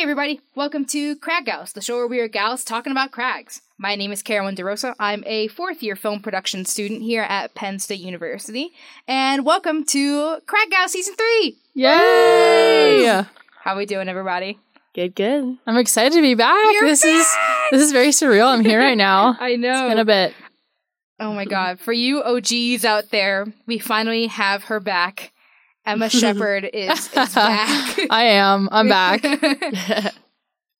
Hey everybody, welcome to Crag Gals, the show where we are gals talking about crags. My name is Carolyn DeRosa. I'm a fourth year film production student here at Penn State University. And welcome to Crag Gals Season 3! Yay! How we doing, everybody? Good, good. I'm excited to be back. You're this is this is very surreal. I'm here right now. I know. It's been a bit. Oh my god. For you OGs out there, we finally have her back. Emma Shepherd is, is back. I am. I'm back.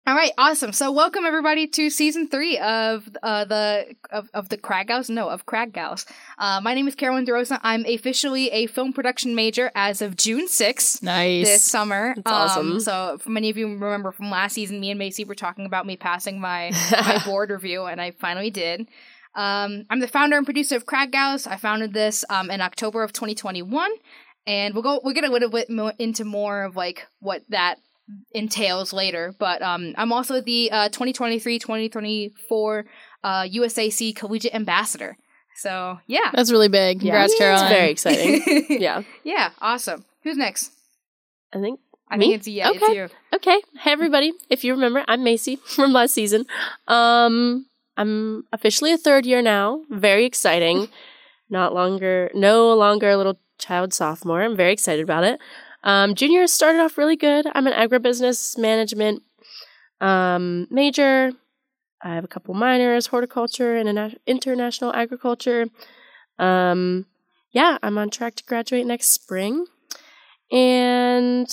All right, awesome. So welcome everybody to season three of uh, the of, of the Crag Gals. No, of Crag Gals. Uh, my name is Carolyn DeRosa. I'm officially a film production major as of June 6th Nice. this summer. That's awesome. So many of you remember from last season, me and Macy were talking about me passing my my board review, and I finally did. Um, I'm the founder and producer of Crag Gals. I founded this um, in October of 2021, and we'll go we'll get a little bit more into more of like what that entails later. But um, I'm also the uh, 2023-2024 uh, USAC Collegiate Ambassador. So yeah, That's really big. Yeah. Congrats, It's Carolyn. very exciting. yeah. yeah, awesome. Who's next? I think I Me? think it's yeah, it's Okay. you. Okay. Hey everybody. If you remember, I'm Macy from last season. Um I'm officially a third year now. Very exciting. Not longer no longer a little child sophomore. I'm very excited about it. Um junior started off really good. I'm an agribusiness management um major. I have a couple minors, horticulture and interna- international agriculture. Um yeah, I'm on track to graduate next spring. And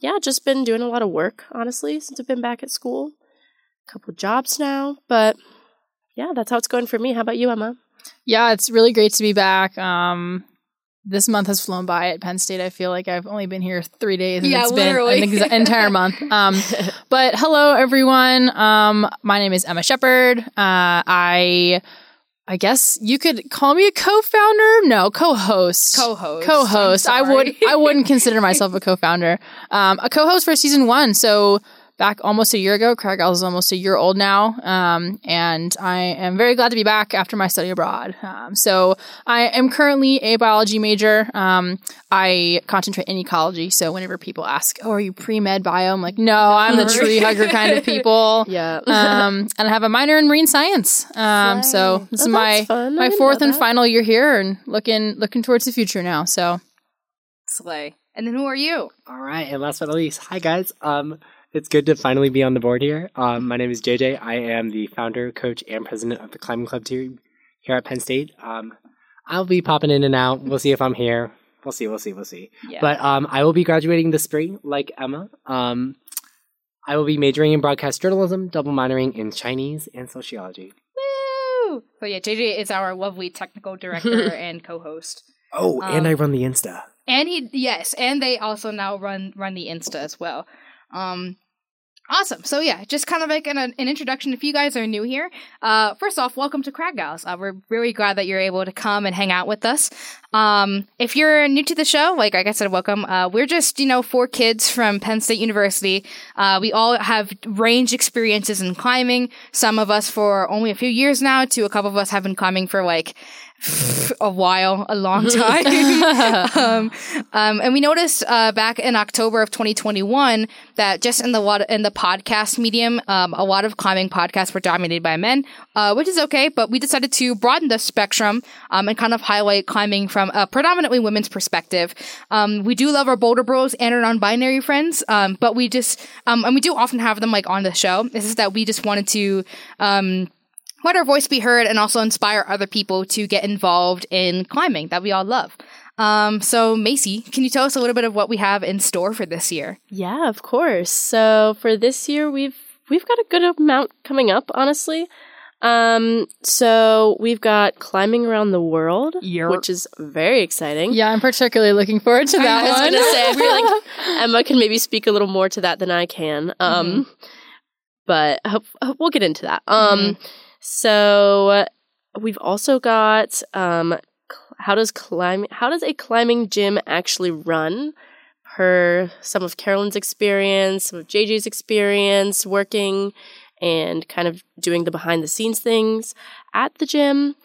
yeah, just been doing a lot of work, honestly, since I've been back at school. A couple jobs now, but yeah, that's how it's going for me. How about you, Emma? Yeah, it's really great to be back. Um, this month has flown by at Penn State. I feel like I've only been here three days. And Yeah, it's literally. been an ex- entire month. Um, but hello, everyone. Um, my name is Emma Shepherd. Uh, I, I guess you could call me a co-founder. No, co-host. Co-host. Co-host. I would. I wouldn't consider myself a co-founder. Um, a co-host for season one. So back almost a year ago. Crag Gals is almost a year old now, um, and I am very glad to be back after my study abroad. Um, so I am currently a biology major. Um, I concentrate in ecology. So whenever people ask, "Oh, are you pre-med bio?" I'm like, "No, I'm the tree hugger kind of people." Yeah. um, and I have a minor in marine science. Um, so this Oh, is my fun. My fourth and that. final year here, and looking looking towards the future now. So Slay. And then who are you? All right, and last but not least, hi guys. Um, it's good to finally be on the board here. Um, my name is JJ. I am the founder, coach, and president of the climbing club team here at Penn State. Um, I'll be popping in and out. We'll see if I'm here. We'll see. We'll see. We'll see. Yeah. But um, I will be graduating this spring, like Emma. Um, I will be majoring in broadcast journalism, double minoring in Chinese and sociology. Woo! So yeah, JJ is our lovely technical director and co-host. Oh, Um, and I run the Insta. And he yes, and they also now run run the Insta as well. Um Awesome. So yeah, just kind of like an, an introduction. If you guys are new here, uh, first off, welcome to Crag Gals. Uh, we're really glad that you're able to come and hang out with us. Um, if you're new to the show, like, like I said, welcome. Uh, we're just you know four kids from Penn State University. Uh, we all have range experiences in climbing. Some of us for only a few years now. To a couple of us have been climbing for like a while, a long time. um, um, and we noticed uh, back in October of 2021 that just in the lot in the podcast medium, um, a lot of climbing podcasts were dominated by men, uh, which is okay. But we decided to broaden the spectrum um, and kind of highlight climbing from a predominantly women's perspective. Um, we do love our Boulder Bros and our non-binary friends, um, but we just um, and we do often have them like on the show. This is that we just wanted to. Let our voice be heard and also inspire other people to get involved in climbing that we all love. Um, so, Macy, can you tell us a little bit of what we have in store for this year? Yeah, of course. So for this year, we've we've got a good amount coming up. Honestly, um, so we've got climbing around the world, Yerp. which is very exciting. yeah, I'm particularly looking forward to that I was one. gonna say, I feel like Emma can maybe speak a little more to that than I can. Um, but I hope, I hope we'll get into that. Um, so we've also got um, how does climb how does a climbing gym actually run? Per some of Carolyn's experience, some of JJ's experience working and kind of doing the behind the scenes things at the gym.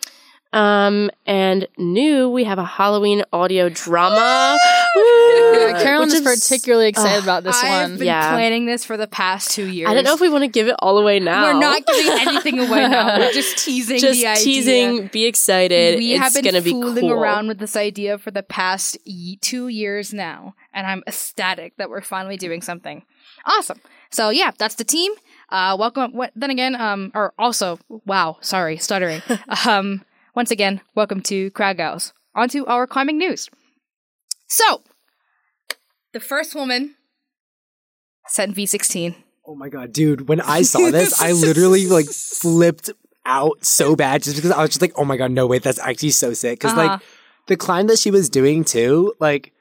Um, and new, we have a Halloween audio drama. Woo! Yeah, Carolyn Which is particularly excited about this I've one. been Yeah. planning this for the past two years. I don't know if we want to give it all away now. We're not giving anything away now. We're just teasing just the idea. teasing. Be excited. We it's have been gonna be fooling cool. around with this idea for the past y- two years now, and I'm ecstatic that we're finally doing something awesome. So yeah, that's the team. Uh, welcome. What, then again, um, or also, wow, sorry, stuttering. um, once again, welcome to Crag Gals. On to our climbing news. So, the first woman set in V16. Oh my god, dude! When I saw this, I literally like flipped out so bad just because I was just like, "Oh my god, no wait, that's actually so sick." Because Uh-huh. like the climb that she was doing too, like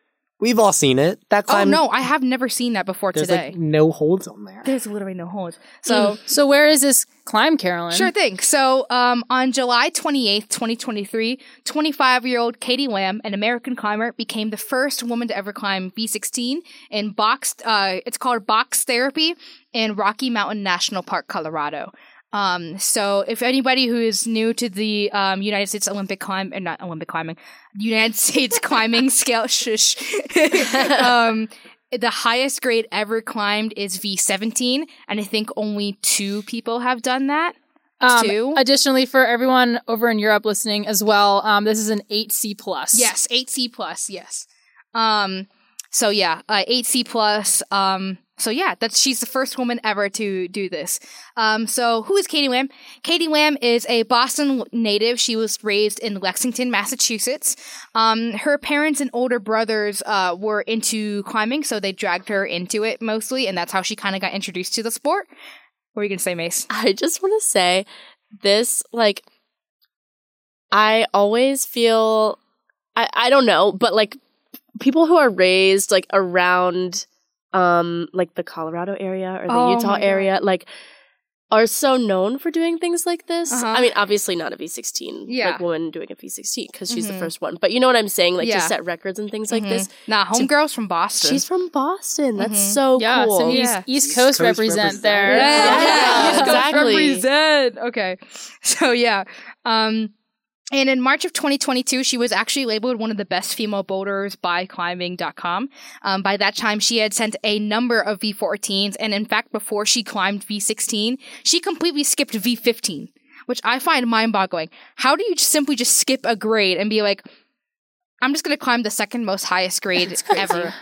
we've all seen it. That climb. Oh no, I have never seen that before there's today. like no holds on there. There's literally no holds. So So where is this climb, Carolyn? Sure thing. So, um, on July 28th, 2023, 25 year old Katie Lamb, an American climber, became the first woman to ever climb V16 in box, uh, it's called box therapy in Rocky Mountain National Park, Colorado. Um, so if anybody who is new to the um, United States Olympic climb, or not Olympic climbing, United States climbing scale, shush, um, the highest grade ever climbed is V17, and I think only two people have done that. Um, Two. Additionally, for everyone over in Europe listening as well, um, this is an 8C plus. Yes, 8C plus, yes. Um so yeah, uh, 8C plus um so yeah, that's she's the first woman ever to do this. Um so who is Katie Lamb? Katie Lamb is a Boston native. She was raised in Lexington, Massachusetts. Um her parents and older brothers uh were into climbing, so they dragged her into it mostly and that's how she kind of got introduced to the sport. What are you going to say, Mace? I just want to say this like I always feel I I don't know, but like people who are raised like around um like the Colorado area or the Oh Utah my God. area like are so known for doing things like this. Uh-huh. I mean, obviously not a V16, Yeah. like woman doing a V16 because she's Mhm. the first one. But you know what I'm saying? Like Yeah. to set records and things like Mhm. this. Nah, homegirl's from Boston. She's from Boston. That's Mhm. so Yeah, cool. some East, Yeah. East East Coast, Coast represent represent. there. Yeah, East Coast exactly. represent. Okay. So yeah. Um and in March of 2022, she was actually labeled one of the best female boulders by climbing.com. Um, by that time, she had sent a number of V14s, and in fact, before she climbed V16, she completely skipped V15, which I find mind boggling. How do you just simply just skip a grade and be like, I'm just going to climb the second most highest grade ever?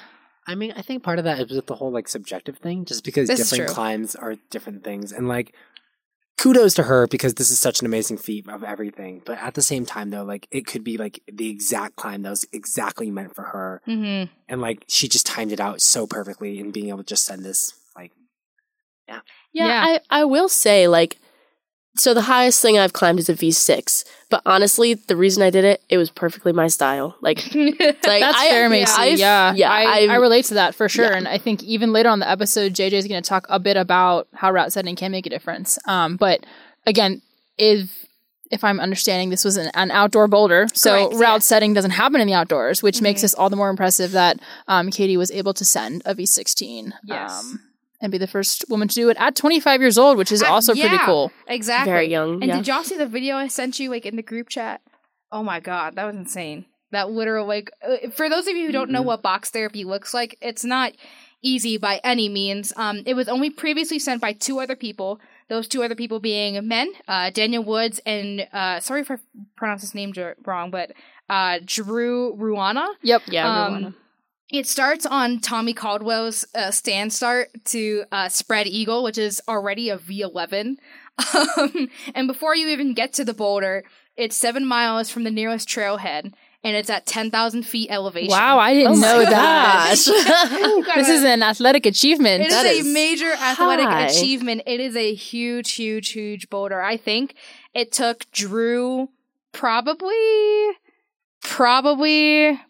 I mean, I think part of that is with the whole like subjective thing, just because This different climbs are different things, and like kudos to her because this is such an amazing feat of everything. But at the same time, though, like it could be like the exact climb that was exactly meant for her, Mm-hmm. and like she just timed it out so perfectly, and being able to just send this like Yeah, Yeah. I, I will say, like, so the highest thing I've climbed is a V6. But honestly, the reason I did it, it was perfectly my style. Like, like That's I, fair, Macy. I've- yeah, yeah, I, I've- relate to that for sure. Yeah. And I think even later on the episode, JJ is going to talk a bit about how route setting can make a difference. Um, but again, if if I'm understanding, this was an, an outdoor boulder, so Correct, route yeah. setting doesn't happen in the outdoors, which makes Mhm. this all the more impressive that um, Katie was able to send a V16. Yes. Um, and be the first woman to do it at 25 years old, which is At- also pretty cool. exactly. very young. And yeah. did y'all see the video I sent you like in the group chat? Oh my god, that was insane. That literal like uh, for those of you who don't know Mhm. what box therapy looks like, it's not easy by any means. Um, it was only previously sent by two other people. Those two other people being men, uh, Daniel Woods and uh, sorry if I pronounce his name wrong, but uh, Drew Ruana. Yep. yeah, Um, Ruana. It starts on Tommy Caldwell's uh, stand start to uh, Spread Eagle, which is already a V11. Um, and before you even get to the boulder, it's seven miles from the nearest trailhead, and it's at 10,000 feet elevation. Wow, I didn't Oh know that. gosh. You gotta- this is an athletic achievement. it is that a is major athletic high. achievement. It is a huge, huge, huge boulder. I think it took Drew probably, probably.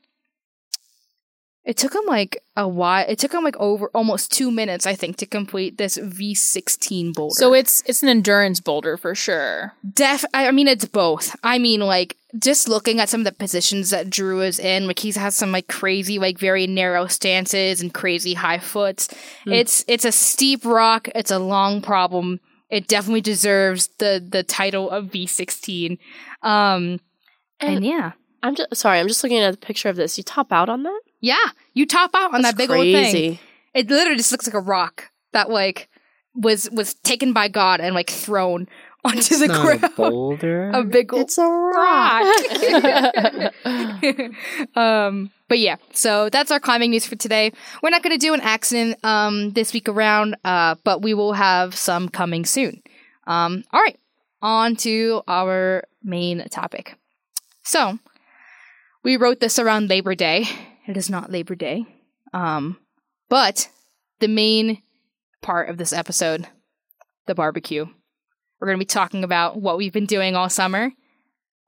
It took him like a while. It took him like over almost two minutes, I think, to complete this V16 boulder. So it's it's an endurance boulder for sure. Def, I I mean, it's both. I mean, like just looking at some of the positions that Drew is in, like he has some like crazy, like very narrow stances and crazy high foots. Hmm. It's it's a steep rock. It's a long problem. It definitely deserves the the title of V16. Um, and, And- yeah, I'm just sorry. I'm just looking at a picture of this. You top out on that? Yeah, you top out on That's that big old thing. It literally just looks like a rock that like was was taken by God and like thrown onto It's the not a ground. boulder. A big old It's a rock. um, but yeah, so that's our climbing news for today. We're not going to do an accident um, this week around, uh, but we will have some coming soon. Um, all right, on to our main topic. So, we wrote this around Labor Day. It is not Labor Day. Um, but the main part of this episode, the barbecue. We're going to be talking about what we've been doing all summer.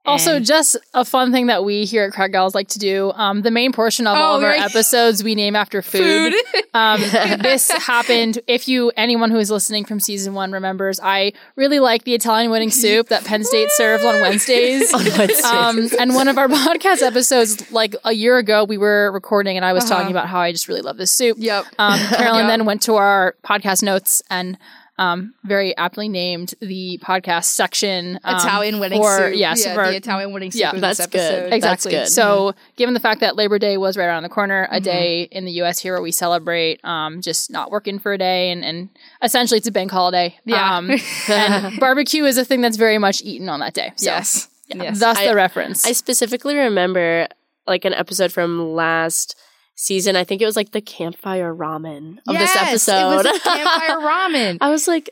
Also, just a fun thing that we here at Crag Gals like to do. Um, the main portion of all Oh, of our right. episodes we name after food. Um, this happened. If you, anyone who is listening from season one remembers, I really like the Italian wedding soup that Penn State serves on Wednesdays. On Wednesdays. Um, and one of our podcast episodes, like a year ago, we were recording, and I was Uh-huh. talking about how I just really love this soup. Yep. Um, Carolyn Yep. then went to our podcast notes and um, very aptly named the podcast section um, Italian wedding for- soup. Yes, yeah, for- the Italian wedding soup. yeah, of that's this good. episode. Exactly. good. So, given the fact that Labor Day was right around the corner, a Mhm. day in the U.S. here where we celebrate um, just not working for a day, and, and essentially it's a bank holiday. Yeah. Um, and barbecue is a thing that's very much eaten on that day. So, yes. yes. Thus I- the reference. I specifically remember like an episode from last season. I think it was like the campfire ramen of this Yes, episode. It was a campfire ramen. I was like,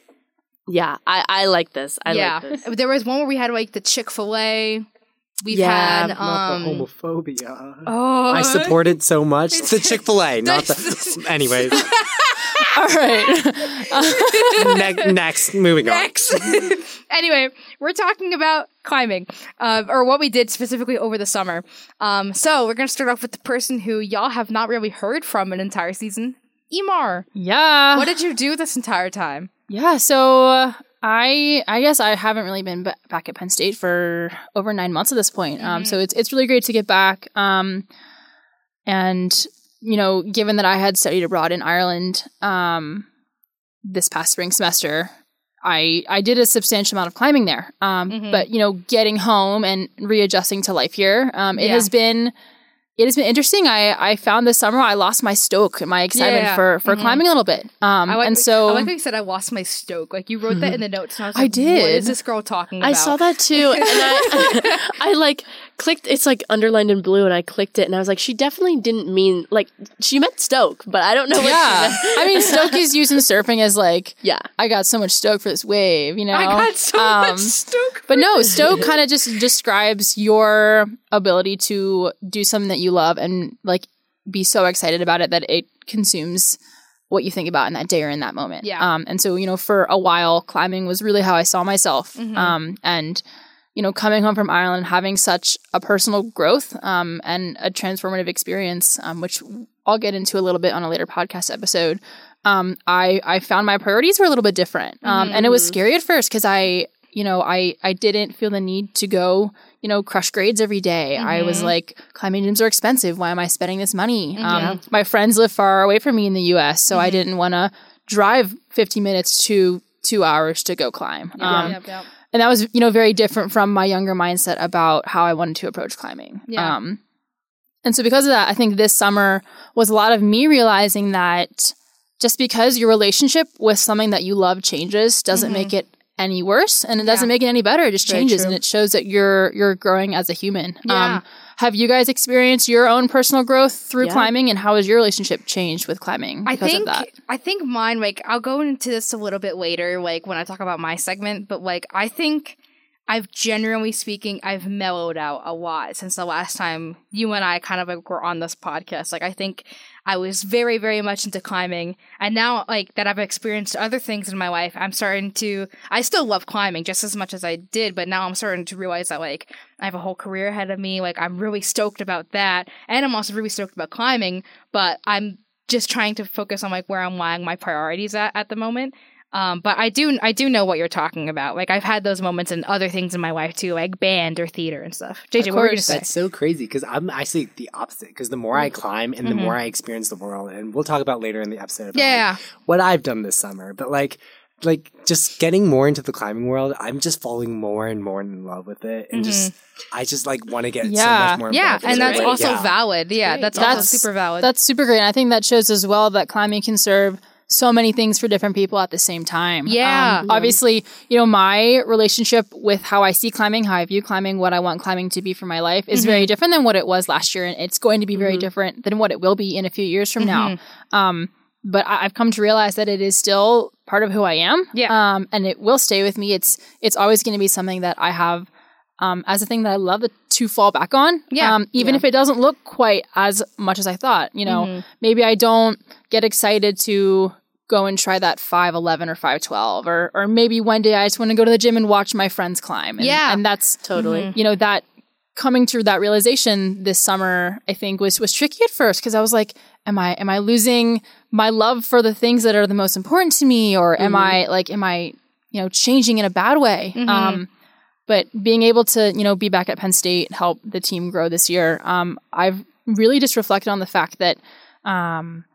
yeah, I, I like this. I yeah. like this. There was one where we had like the Chick fil A. We've Yeah, had um not the homophobia. Oh I support it so much. It's the Chick Fil A, not the. Anyways, All right. ne- next, moving on. Next. anyway, we're talking about climbing, uh, or what we did specifically over the summer. Um, so we're gonna start off with the person who y'all have not really heard from an entire season, Emar. yeah. What did you do this entire time? Yeah, so uh, I I guess I haven't really been ba- back at Penn State for over nine months at this point. Um, Mhm. so it's it's really great to get back. Um, and you know, given that I had studied abroad in Ireland, um, this past spring semester, I I did a substantial amount of climbing there. Um, Mhm. but you know, getting home and readjusting to life here, um, it Yeah. has been. It has been interesting. I, I found this summer I lost my stoke and my excitement Yeah. for, for Mhm. climbing a little bit. Um, like, and so I like you said I lost my stoke. Like you wrote that in the notes, and I was like, What did. is this girl talking about? I saw that too, and I, I like clicked. It's like underlined in blue, and I clicked it, and I was like, she definitely didn't mean like she meant Stoke, but I don't know what yeah. she meant. I mean, Stoke is used in surfing as like, yeah, I got so much Stoke for this wave, you know? I got so Um, much stoke. But no, Stoke kind of just describes your ability to do something that you love and like be so excited about it that it consumes what you think about in that day or in that moment. Yeah. Um, and so, you know, for a while, climbing was really how I saw myself. Mhm. Um, and, you know, coming home from Ireland, having such a personal growth um, and a transformative experience, um, which I'll get into a little bit on a later podcast episode. Um, I I found my priorities were a little bit different, um, and it was Mhm. scary at first because I, you know, I I didn't feel the need to go, you know, crush grades every day. I was Mhm. like, climbing gyms are expensive. Why am I spending this money? Yeah. Um, my friends live far away from me in the U.S., so I Mhm. didn't want to drive 50 minutes to two hours to go climb. Um, Yep, yep. And that was you know very different from my younger mindset about how I wanted to approach climbing. Yeah. Um, and so because of that, I think this summer was a lot of me realizing that just because your relationship with something that you love changes doesn't Mhm. make it any worse and it doesn't Yeah. make it any better. It just Very changes true. and it shows that you're you're growing as a human. Yeah. Um, have you guys experienced your own personal growth through Yeah. climbing and how has your relationship changed with climbing I because think of that? I think mine like I'll go into this a little bit later, like when I talk about my segment, but like I think I've generally speaking, I've mellowed out a lot since the last time you and I kind of like, were on this podcast. Like I think I was very, very much into climbing, and now like that I've experienced other things in my life, I'm starting to. I still love climbing just as much as I did, but now I'm starting to realize that like I have a whole career ahead of me. Like I'm really stoked about that, and I'm also really stoked about climbing. But I'm just trying to focus on like where I'm lying my priorities at at the moment. Um, but I do I do know what you're talking about. Like I've had those moments in other things in my life too, like band or theater and stuff. JJ, Of what were you gonna say? That's so crazy because I'm actually the opposite. Because the more I climb and the Mhm. more I experience the world, and we'll talk about later in the episode about like, Yeah, what I've done this summer. But like like just getting more into the climbing world, I'm just falling more and more in love with it, and just I just like want to get so Yeah. much more. Yeah, and that's it. also Yeah. valid. Yeah, that's, That's- also super valid. That's super great. And I think that shows as well that climbing can serve so many things for different people at the same time. Yeah. Um, obviously, you know, my relationship with how I see climbing, how I view climbing, what I want climbing to be for my life is very different than what it was last year. And it's going to be very different than what it will be in a few years from now. Um, but I- I've come to realize that it is still part of who I am. Yeah. Um, and it will stay with me. It's it's always going to be something that I have um, as a thing that I love to fall back on. Yeah. Um, even if it doesn't look quite as much as I thought. You know, Mm-hmm. maybe I don't get excited to go and try that 511 or 512 or or maybe one day I just want to go to the gym and watch my friends climb. And, Yeah. And that's Totally. you know that coming to that realization this summer i think was was tricky at first because i was like am i am i losing my love for the things that are the most important to me or am i like am i you know changing in a bad way um but being able to you know be back at penn state help the team grow this year um i've really just reflected on the fact that um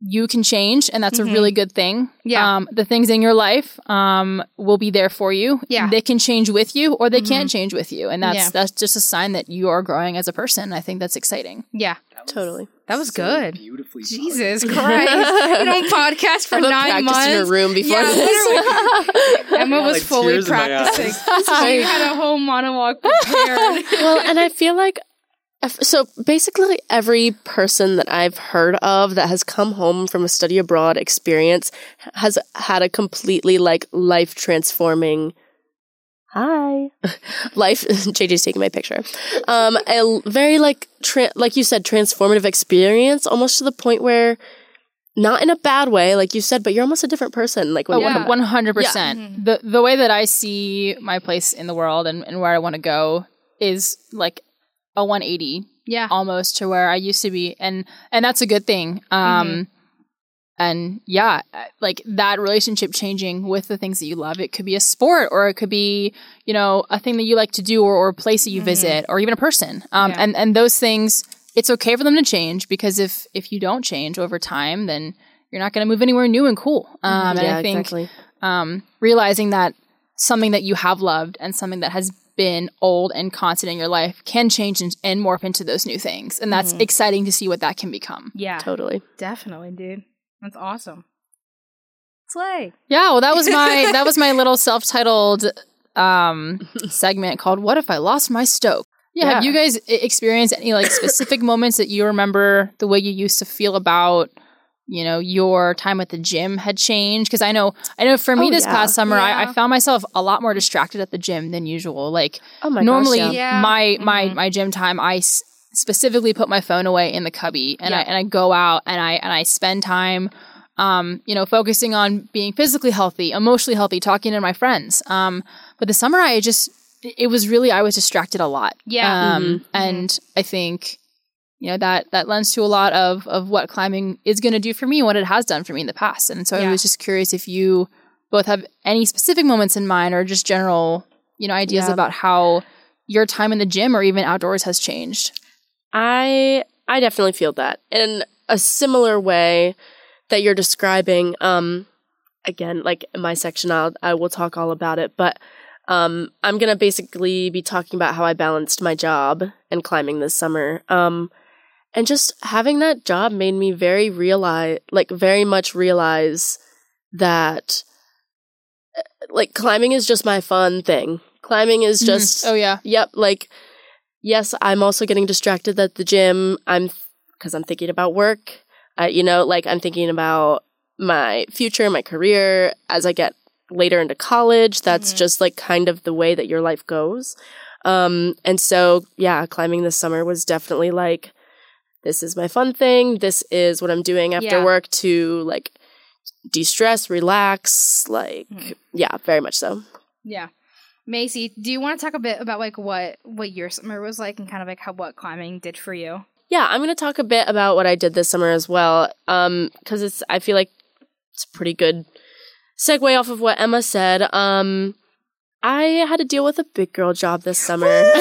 you can change and that's a really good thing Yeah. um the things in your life um will be there for you Yeah. they can change with you or they can't change with you and that's Yeah. that's just a sign that you are growing as a person i think that's exciting yeah, Totally. That was So good. Beautifully. Jesus Christ. you don't podcast for Emma nine practiced in her room before Yeah, this. Emma Yeah, was like fully tears in my eyes. practicing. she had a whole monologue prepared. well, and I feel like so basically every person that I've heard of that has come home from a study abroad experience has had a completely like life transforming hi life JJ's taking my picture um a very like tra- like you said transformative experience almost to the point where not in a bad way like you said but you're almost a different person like when Oh, you Yeah. one hundred percent. The the way that I see my place in the world and, and where I want to go is like a one eighty yeah. almost to where I used to be, and and that's a good thing. Um, and yeah, like that relationship changing with the things that you love. It could be a sport, or it could be you know a thing that you like to do, or, or a place that you visit, or even a person. Um, Yeah. and and those things, it's okay for them to change because if if you don't change over time, then you're not going to move anywhere new and cool. Um, and I think exactly um, realizing that something that you have loved and something that has been old and constant in your life can change and, and morph into those new things. And that's exciting to see what that can become. Yeah. totally Definitely, dude. That's awesome. Slay. Yeah, well that was my that was my little self-titled um segment called What if I lost my stoke? Yeah, have you guys experienced any like specific moments that you remember the way you used to feel about you know your time at the gym had changed because i know i know for me Oh, this yeah. past summer I, Yeah. I found myself a lot more distracted at the gym than usual like oh my normally gosh, yeah. Yeah. my my Mhm. my gym time i s- specifically put my phone away in the cubby and i and i go out and i and i spend time um you know focusing on being physically healthy emotionally healthy talking to my friends. Um but the summer i just it was really i was distracted a lot. Yeah. um and i think you know that that lends to a lot of of what climbing is going to do for me and what it has done for me in the past. And so i was just curious if you both have any specific moments in mind or just general you know ideas Yeah. about how your time in the gym or even outdoors has changed I I definitely feel that in a similar way that you're describing. Um, again, like in my section, I'll I will talk all about it, but um, I'm gonna basically be talking about how I balanced my job and climbing this summer. Um, and just having that job made me very realize, like very much realize that, uh, like climbing is just my fun thing. Climbing is just oh yeah Yep, like yes, I'm also getting distracted at the gym. I'm because I'm thinking about work. Uh, you know, like I'm thinking about my future, my career as I get later into college. That's Mhm. just like kind of the way that your life goes. Um, and so yeah, climbing this summer was definitely like this is my fun thing. This is what I'm doing after Yeah. work to like de-stress, relax, like Mhm. yeah, very much so. Yeah. Macy, do you want to talk a bit about like what what your summer was like and kind of like how what climbing did for you? Yeah, I'm going to talk a bit about what I did this summer as well, um, because it's I feel like it's a pretty good segue off of what Emma said. Um, I had to deal with a big girl job this summer,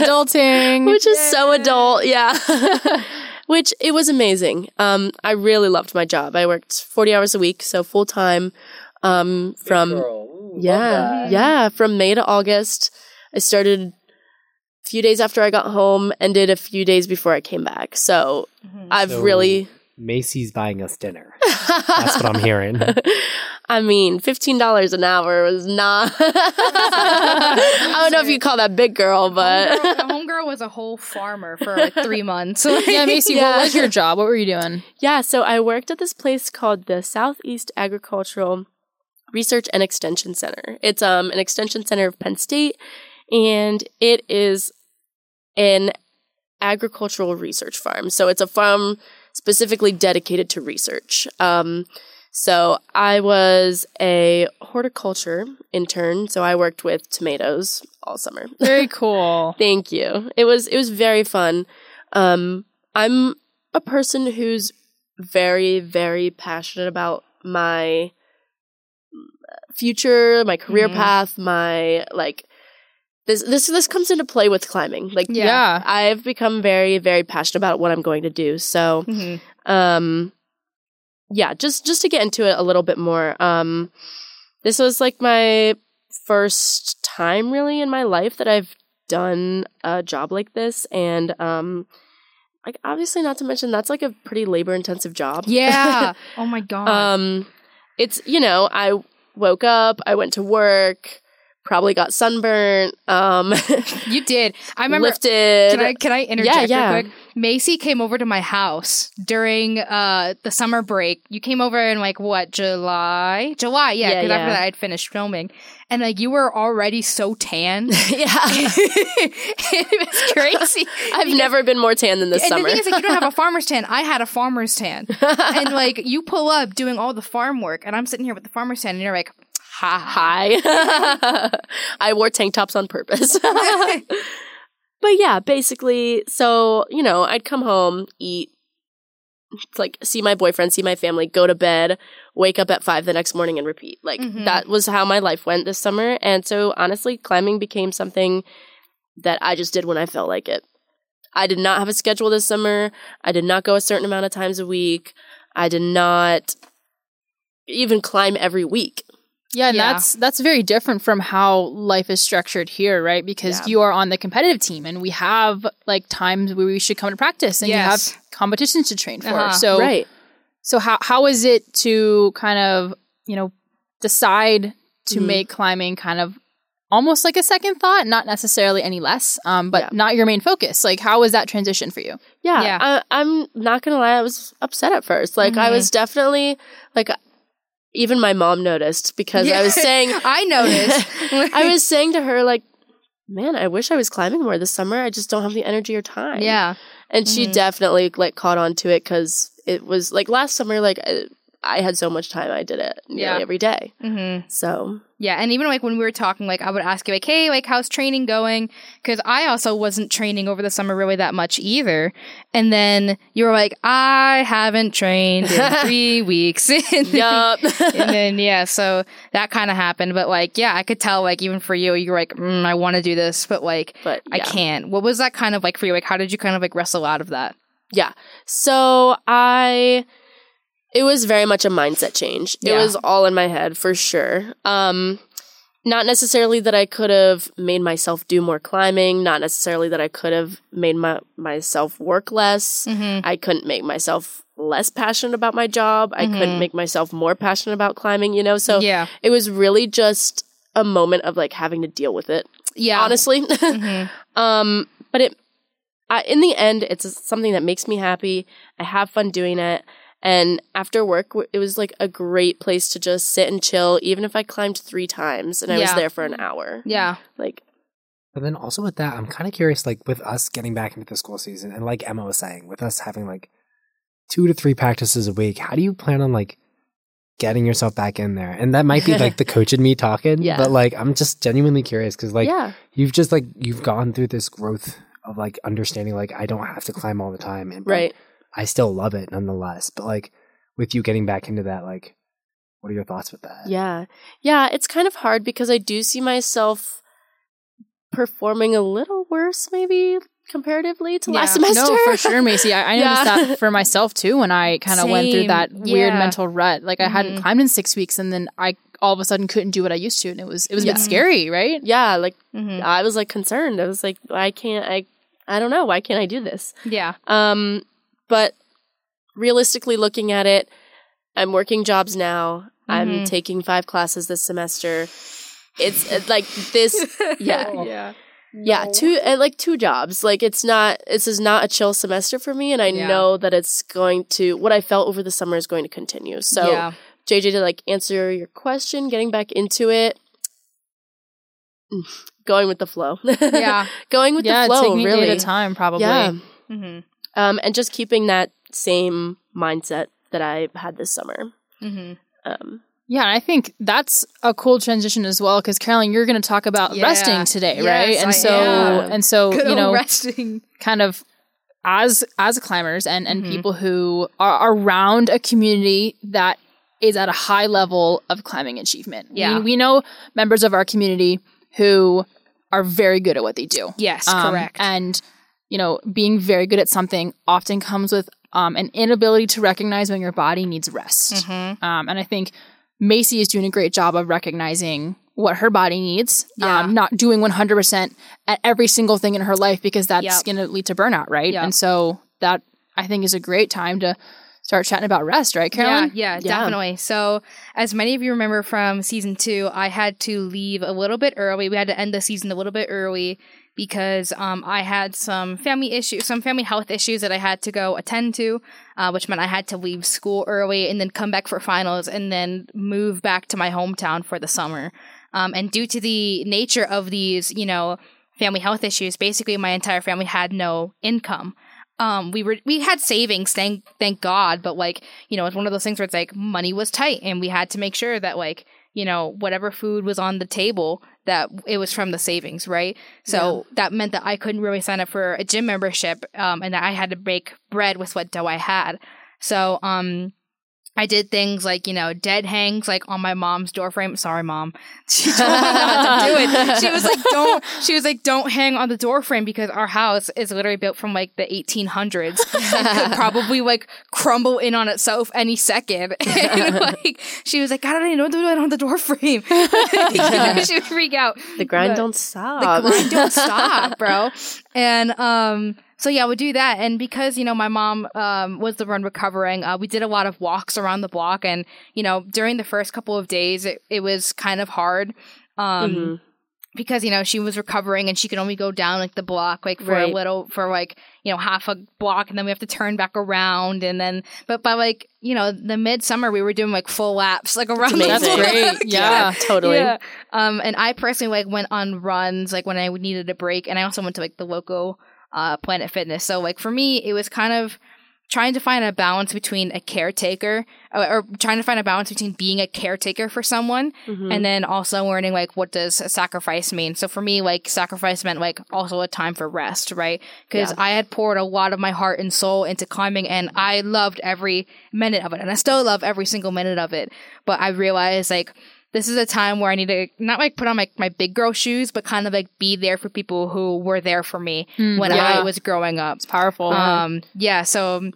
adulting which is so adult. Yeah. which it was amazing. Um, I really loved my job. I worked 40 hours a week, so full time. Um, from yeah, yeah, from May to August. I started a few days after I got home, ended a few days before I came back. So mm-hmm. I've So- really, Macy's buying us dinner. That's what I'm hearing. I mean, fifteen dollars an hour was not. I don't know if you call that big girl, but Homegirl, homegirl was a whole farmer for like three months. Yeah, Macy, Yeah. what was your job? What were you doing? Yeah, so I worked at this place called the Southeast Agricultural Research and Extension Center. It's um an extension center of Penn State, and it is an agricultural research farm. So it's a farm specifically dedicated to research. Um, so I was a horticulture intern, so I worked with tomatoes all summer. Very cool. Thank you. It was it was very fun. Um, I'm a person who's very very passionate about my future, my career Mhm. path, my like this this this comes into play with climbing. Like Yeah. Yeah. I've become very very passionate about what I'm going to do. So Mhm. um yeah just just to get into it a little bit more um this was like my first time really in my life that i've done a job like this and um like obviously not to mention that's like a pretty labor intensive job Yeah. Oh my god. um it's you know i woke up i went to work probably got sunburnt um you did. I remember. lifted Can I can I interject yeah. real quick? Macy came over to my house during uh the summer break. You came over in like what July? July, yeah. Yeah, Because after that, I'd finished filming, and like you were already so tan. yeah it was crazy. i've never been more tan than this and summer the thing is, like, you don't have a farmer's tan. I had a farmer's tan, and like you pull up doing all the farm work, and I'm sitting here with the farmer's tan, and you're like. Hi. I wore tank tops on purpose. but yeah, basically, so, you know, I'd come home, eat, like see my boyfriend, see my family, go to bed, wake up at five the next morning and repeat. Like Mhm. that was how my life went this summer. And so honestly, climbing became something that I just did when I felt like it. I did not have a schedule this summer. I did not go a certain amount of times a week. I did not even climb every week. Yeah, and Yeah. that's that's very different from how life is structured here, right? Because Yeah. you are on the competitive team and we have like times where we should come to practice and Yes. you have competitions to train for. Uh-huh. So right. so how how is it to kind of, you know, decide to Mhm. make climbing kind of almost like a second thought, not necessarily any less, um, but Yeah. not your main focus. Like how was that transition for you? Yeah, Yeah. I, I'm not gonna lie. I was upset at first. Like I Mhm. was definitely like, even my mom noticed because I was saying, I noticed. I was saying to her like, man, I wish I was climbing more this summer. I just don't have the energy or time. yeah. and she Mhm. definitely like caught on to it because it was like last summer. Like I, I had so much time, I did it nearly Yeah. every day. hmm So Yeah, and even like when we were talking, like I would ask you, like, "Hey, like, how's training going?" Because I also wasn't training over the summer really that much either. And then you were like, "I haven't trained in three weeks." and, yup. and then yeah, so that kind of happened. But like, yeah, I could tell, like, even for you, you were like, mm, "I want to do this, but like, but I can't." What was that kind of like for you? Like, how did you kind of like wrestle out of that? Yeah. So I it was very much a mindset change. It was all in my head for sure. Um not necessarily that I could have made myself do more climbing, not necessarily that I could have made my myself work less. Mm-hmm. I couldn't make myself less passionate about my job. I Mhm. couldn't make myself more passionate about climbing, you know? So yeah, it was really just a moment of like having to deal with it, yeah, honestly. Mhm. Um, but it, I, in the end, it's something that makes me happy. I have fun doing it. And after work, it was like a great place to just sit and chill, even if I climbed three times and I was there for an hour. yeah, Like, But then also with that, I'm kind of curious, like with us getting back into the school season, and like Emma was saying, with us having like two to three practices a week, how do you plan on like getting yourself back in there? And that might be like the coach and me talking, Yeah. but like I'm just genuinely curious because like yeah, you've just like you've gone through this growth of like understanding like I don't have to climb all the time, and but right. I still love it nonetheless. But like with you getting back into that, like what are your thoughts with that? Yeah. Yeah. It's kind of hard because I do see myself performing a little worse, maybe comparatively to Yeah. last semester. No, for sure, Macy. I, I Yeah. noticed that for myself too when I kind of went through Same. that weird Yeah. mental rut. Like I hadn't Mhm. climbed in six weeks, and then I all of a sudden couldn't do what I used to, and it was it was a Yeah. bit scary, right? yeah, like Mhm. I was like concerned. I was like, I can't I? I don't know. Why can't I do this? Yeah. Um, but realistically looking at it, I'm working jobs now. I'm Mhm. taking five classes this semester. It's uh, like this. Yeah. Yeah. Yeah, two uh, like two jobs. Like it's not this is not a chill semester for me and I Yeah. know that it's going to what I felt over the summer is going to continue. So yeah. JJ to like answer your question, getting back into it, mm, going with the flow. Yeah. going with yeah, the flow taking really. a time, probably. Yeah. hmm Um and just keeping that same mindset that I had this summer. hmm Um Yeah, I think that's a cool transition as well because Carolyn, you're going to talk about Yeah. resting today, Yes, right? And I so, am. and so, Good you know, resting. kind of as as climbers and and Mhm. people who are around a community that is at a high level of climbing achievement. Yeah. we, we know members of our community who are very good at what they do. Yes, Um, correct. And you know, being very good at something often comes with um, an inability to recognize when your body needs rest. Mhm. Um, and I think Macy is doing a great job of recognizing what her body needs, Yeah. um, not doing 100% at every single thing in her life because that's Yep. going to lead to burnout, right? Yep. And so that I think is a great time to start chatting about rest, right, Carolyn? Yeah, yeah, Yeah. definitely. So, as many of you remember from season two, I had to leave a little bit early. We had to end the season a little bit early because um, I had some family issues, some family health issues that I had to go attend to, uh, which meant I had to leave school early and then come back for finals and then move back to my hometown for the summer. Um, and due to the nature of these, you know, family health issues, basically my entire family had no income um we were we had savings thank thank god but like you know it's one of those things where it's like money was tight and we had to make sure that like you know whatever food was on the table that it was from the savings right? So that meant that i couldn't really sign up for a gym membership um and that i had to bake bread with what dough i had. So um I did things like, you know, dead hangs like on my mom's doorframe. Sorry, mom. She told me not to do it. She was like, don't, she was like, don't hang on the doorframe because our house is literally built from like the 1800s. It could probably like crumble in on itself any second. And, like, she was like, God, I don't even know what to do on the doorframe. she would freak out the grind But- don't stop. the grind don't stop, bro. And um, so yeah, we do that. And because you know my mom um was the one recovering, uh, we did a lot of walks around the block. And you know during the first couple of days, it, it was kind of hard. Um, Mhm. because you know she was recovering and she could only go down like the block like for a little for like you know half a block and then we have to turn back around and then but by like you know the midsummer we were doing like full laps like around the amazing. That's block. great. Yeah. totally. Yeah. Um, and I personally like went on runs like when I needed a break, and I also went to like the local uh Planet Fitness. So like for me, it was kind of trying to find a balance between a caretaker or, or trying to find a balance between being a caretaker for someone Mhm. and then also learning like what does a sacrifice mean so for me like sacrifice meant like also a time for rest right because Yeah. i had poured a lot of my heart and soul into climbing and i loved every minute of it and i still love every single minute of it but i realized like this is a time where I need to not like put on my, my big girl shoes, but kind of like be there for people who were there for me Mm, when yeah. I was growing up. It's powerful. Um, yeah, so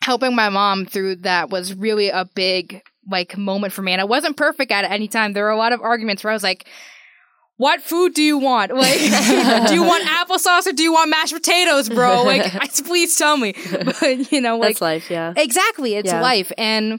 helping my mom through that was really a big like moment for me, and I wasn't perfect at it any time. There were a lot of arguments where I was like. What food do you want? Like, do you want applesauce or do you want mashed potatoes, bro? Like, please tell me. But you know, like, That's life, yeah. Exactly. It's Yeah. life. And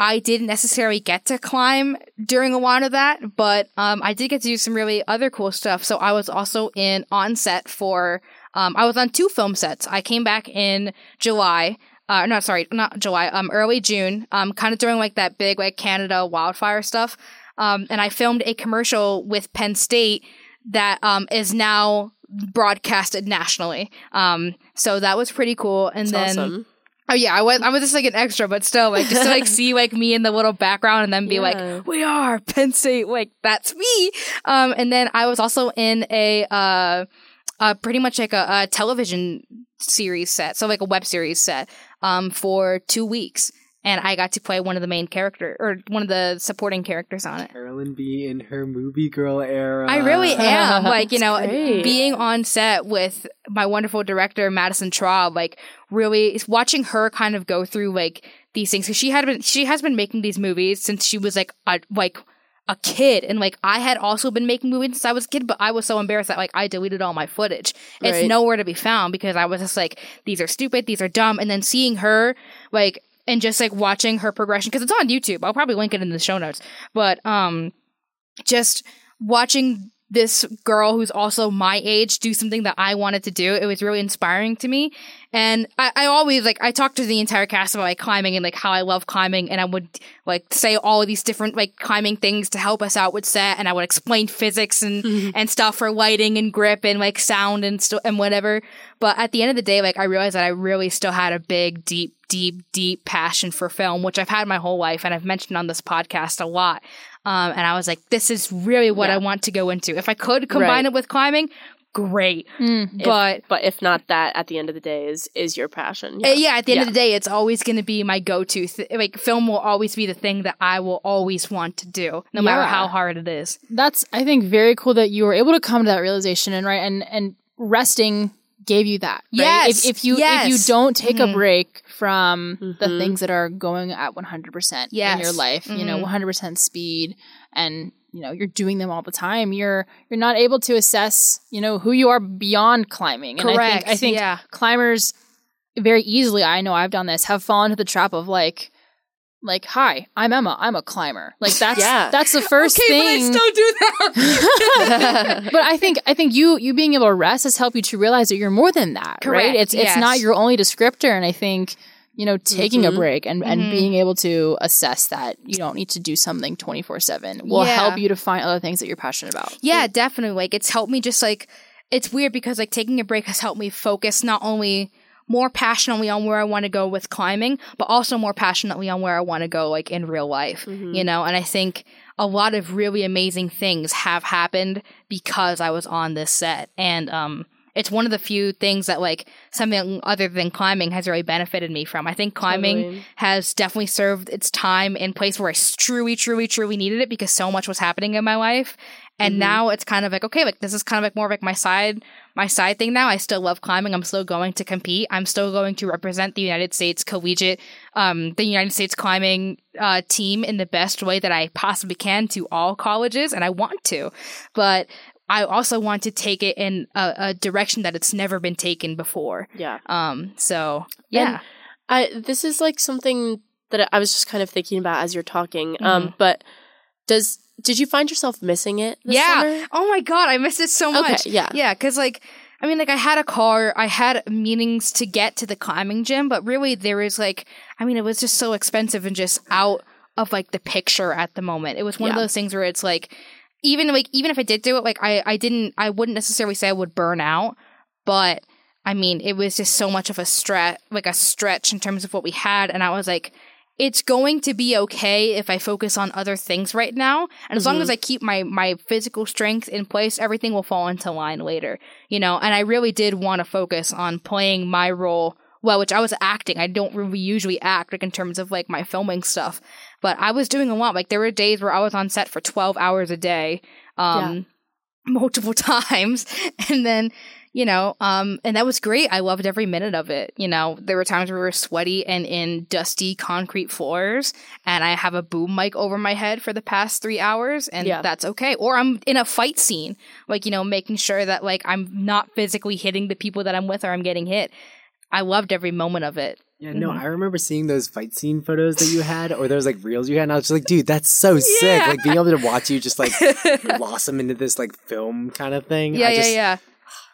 I didn't necessarily get to climb during a lot of that, but um, I did get to do some really other cool stuff. So I was also in on set for, um, I was on two film sets. I came back in July. Uh, no, sorry, not July. Um, early June. Um, kind of during like that big like Canada wildfire stuff. Um, and I filmed a commercial with Penn State that um is now broadcasted nationally. Um, so that was pretty cool. And That's then awesome. Oh yeah, I was I was just like an extra, but still like just to like see like me in the little background and then be Yeah. like, we are Penn State, like that's me. Um, and then I was also in a uh, uh pretty much like a, a television series set, so like a web series set, um, for two weeks. And I got to play one of the main character or one of the supporting characters on it. Carolyn B in her movie girl era. I really am. Like, you know, great. being on set with my wonderful director, Madison Traub, like really watching her kind of go through like these things. Cause she had been, she has been making these movies since she was like, a, like, a kid and like I had also been making movies since I was a kid, but I was so embarrassed that like I deleted all my footage. It's Right. nowhere to be found because I was just like, these are stupid, these are dumb. And then seeing her like and just like watching her progression because it's on YouTube. I'll probably link it in the show notes. But um just watching this girl who's also my age do something that I wanted to do, it was really inspiring to me. And I, I always like I talked to the entire cast about like climbing and like how I love climbing, and I would like say all of these different like climbing things to help us out with set, and I would explain physics and mm-hmm. and stuff for lighting and grip and like sound and st- and whatever. But at the end of the day, like I realized that I really still had a big, deep, deep, deep passion for film, which I've had my whole life, and I've mentioned on this podcast a lot. Um, and I was like, this is really what Yeah. I want to go into. If I could combine Right. it with climbing, great. Mm. But But if not that, at the end of the day, is is your passion. uh, yeah, at the end Yeah. of the day, it's always going to be my go-to. Th- like film will always be the thing that I will always want to do, no matter how hard it is. That's I think very cool that you were able to come to that realization and right and and resting gave you that. Right? Yes, If, if you if you don't take Mhm. a break from the Mhm. things that are going at 100% in your Yes. life, you know, Mhm. 100% speed and you know, you're doing them all the time. You're you're not able to assess, you know, who you are beyond climbing. And Correct. I think I think yeah. climbers very easily, I know I've done this, have fallen into the trap of like like, hi, I'm Emma. I'm a climber. Like that's Yeah. that's the first thing. do that. but I think I think you you being able to rest has helped you to realize that you're more than that, Correct, right? It's it's not your only descriptor, and I think you know taking a Mhm. break and and Mhm. being able to assess that you don't need to do something twenty four seven will Yeah. help you to find other things that you're passionate about. Yeah, definitely. Like it's helped me just like it's weird because like taking a break has helped me focus not only more passionately on where I want to go with climbing, but also more passionately on where I want to go like in real life. Mhm. You know, and I think a lot of really amazing things have happened because I was on this set. And um it's one of the few things that like something other than climbing has really benefited me from. I think climbing Totally. has definitely served its time in place where I truly, truly, truly needed it because so much was happening in my life. And Mhm. now it's kind of like, okay, like this is kind of like more of like my side, my side thing now. I still love climbing. I'm still going to compete. I'm still going to represent the United States collegiate, um, the United States climbing, uh, team in the best way that I possibly can to all colleges. And I want to, but I also want to take it in a, a direction that it's never been taken before. Yeah. Um, so yeah. I this is like something that I was just kind of thinking about as you're talking. Um, but does did you find yourself missing it? This yeah. summer? Oh my god, I missed it so Okay, much. yeah. Yeah, because like I mean, like I had a car, I had meetings to get to the climbing gym, but really there was like, I mean, it was just so expensive and just out of like the picture at the moment. It was one of those things where it's like, even like even if I did do it, like I I didn't, I wouldn't necessarily say I would burn out, but I mean, it was just so much of a stretch, like a stretch in terms of what we had, and I was like. It's going to be okay if I focus on other things right now, and as long Mhm. as I keep my my physical strength in place, everything will fall into line later. You know, and I really did want to focus on playing my role well, which I was acting. I don't really usually act like in terms of like my filming stuff, but I was doing a lot. Like there were days where I was on set for twelve hours a day, um, multiple times, and then you know, um, and that was great. I loved every minute of it. You know, there were times where we were sweaty and in dusty concrete floors, and I have a boom mic over my head for the past three hours, and Yeah. that's okay. Or I'm in a fight scene, like, you know, making sure that, like, I'm not physically hitting the people that I'm with or I'm getting hit. I loved every moment of it. Yeah, no, Mhm. I remember seeing those fight scene photos that you had, or those like reels you had, and I was just like, dude, that's so sick. Like being able to watch you just like blossom into this like film kind of thing. Yeah, I yeah, yeah.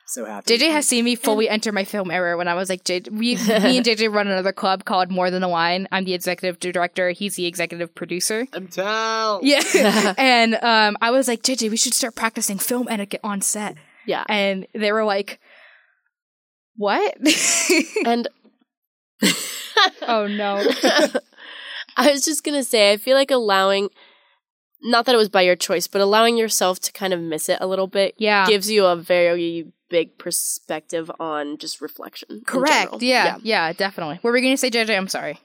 So happy. JJ has seen me fully enter my film era when I was like, JJ, we, me and JJ run another club called More Than a Wine. I'm the executive director. He's the executive producer. I'm tell. Yeah. and um, I was like, JJ, we should start practicing film etiquette on set. Yeah. And they were like, what? And oh, no. I was just gonna say, I feel like allowing not that it was by your choice, but allowing yourself to kind of miss it a little bit Yeah. gives you a very big perspective on just reflection. Correct. general. Yeah, yeah. definitely. What were we going to say, JJ? I'm sorry.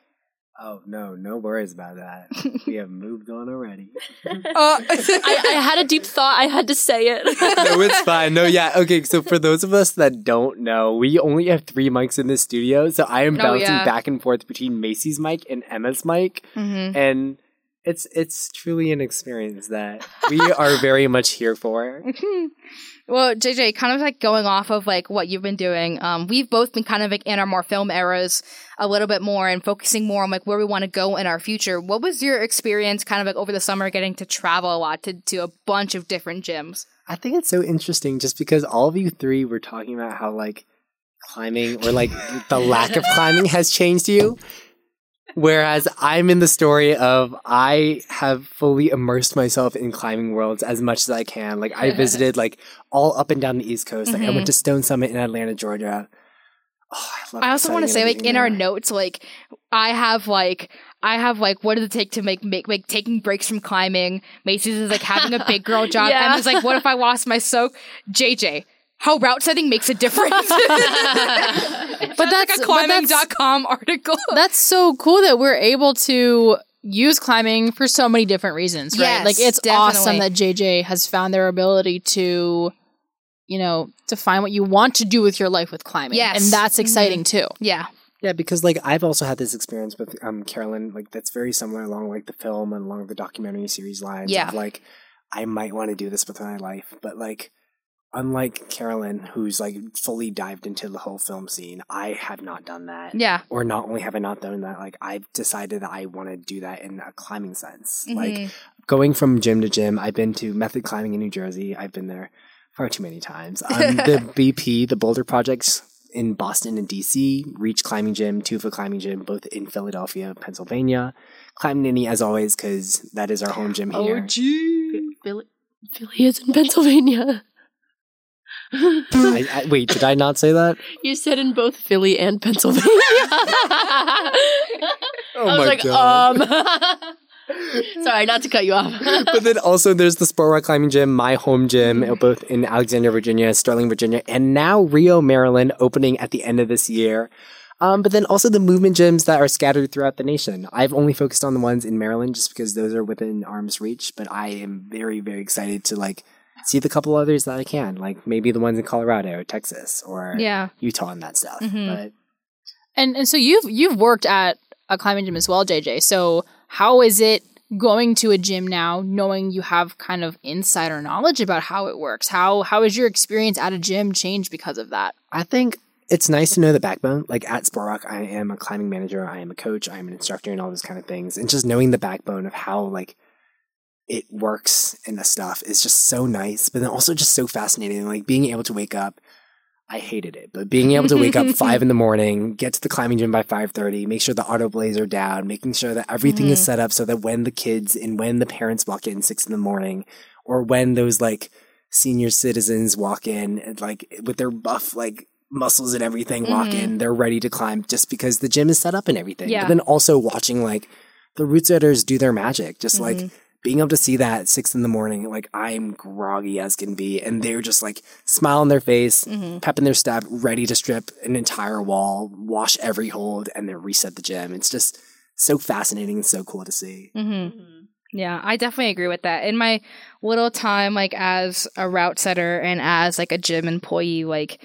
Oh no, no worries about that. we have moved on already. Uh, I, I had a deep thought. I had to say it. no, it's fine. No, yeah. Okay, so for those of us that don't know, we only have three mics in this studio, so I am Oh, bouncing yeah. back and forth between Macy's mic and Emma's mic, mhm. and it's it's truly an experience that we are very much here for. well, JJ, kind of like going off of like what you've been doing, um, we've both been kind of like in our more film eras a little bit more and focusing more on like where we want to go in our future. What was your experience kind of like over the summer getting to travel a lot to, to a bunch of different gyms? I think it's so interesting just because all of you three were talking about how like climbing or like the lack of climbing has changed you. Whereas I'm in the story of I have fully immersed myself in climbing worlds as much as I can. Like I visited like all up and down the East Coast. Like I went mm-hmm. to Stone Summit in Atlanta, Georgia. Oh, I, love I also want to say, like in our notes, like I have like I have like what does it take to make make like taking breaks from climbing. Macy's is like having a big girl job. Yeah. Emma's like, what if I lost my soak? JJ, how route setting makes a difference. but that's- like a but climbing.com article. That's so cool that we're able to use climbing for so many different reasons, right? Yes, like it's definitely. awesome that JJ has found their ability to, you know, to find what you want to do with your life with climbing. Yes. And that's exciting too. yeah. Yeah, because like I've also had this experience with um Carolyn, like that's very similar along like the film and along the documentary series lines. Yeah. Of, like I might want to do this with my life, but like unlike Carolyn, who's like fully dived into the whole film scene, I have not done that. Yeah. Or not only have I not done that, like I've decided that I want to do that in a climbing sense. Mhm. Like going from gym to gym, I've been to method climbing in New Jersey. I've been there far too many times. Um, the BP, the Boulder Projects in Boston and DC, Reach Climbing Gym, Tufa Climbing Gym, both in Philadelphia, Pennsylvania. Climb Nittany as always because that is our home gym here. Oh, gee. Philly, Philly is in Pennsylvania. I, I, wait, did I not say that? You said in both Philly and Pennsylvania. Oh I was like, um. Sorry, not to cut you off. but then also there's the Sport Rock Climbing Gym, my home gym, Mm-hmm. both in Alexandria, Virginia, Sterling, Virginia, and now Rio, Maryland, opening at the end of this year. Um, but then also the movement gyms that are scattered throughout the nation. I've only focused on the ones in Maryland just because those are within arm's reach. But I am very, very excited to like see the couple others that I can, like maybe the ones in Colorado, Texas, or Yeah. Utah and that stuff. Mhm. But And and so you've you've worked at a climbing gym as well, JJ. So how is it going to a gym now, knowing you have kind of insider knowledge about how it works? How how has your experience at a gym changed because of that? I think it's nice to know the backbone. Like at Sport Rock, I am a climbing manager, I am a coach, I am an instructor, and all those kind of things. And just knowing the backbone of how like it works and the stuff is just so nice. But then also just so fascinating. Like being able to wake up. I hated it, but being able to wake up five in the morning, get to the climbing gym by five thirty, make sure the auto belays are down, making sure that everything is mm-hmm. set up so that when the kids and when the parents walk in six in the morning, or when those like senior citizens walk in and like with their buff like muscles and everything walk mm-hmm. in they're ready to climb just because the gym is set up and everything Yeah. but then also watching like the route setters do their magic just like mm-hmm. Being able to see that at six in the morning like i'm groggy as can be and they're just like smile on their face pep in their step ready to strip an entire wall wash every hold and then reset the gym it's just so fascinating and so cool to see Mm-hmm. Yeah, I definitely agree with that. In my little time, like as a route setter and as like a gym employee, like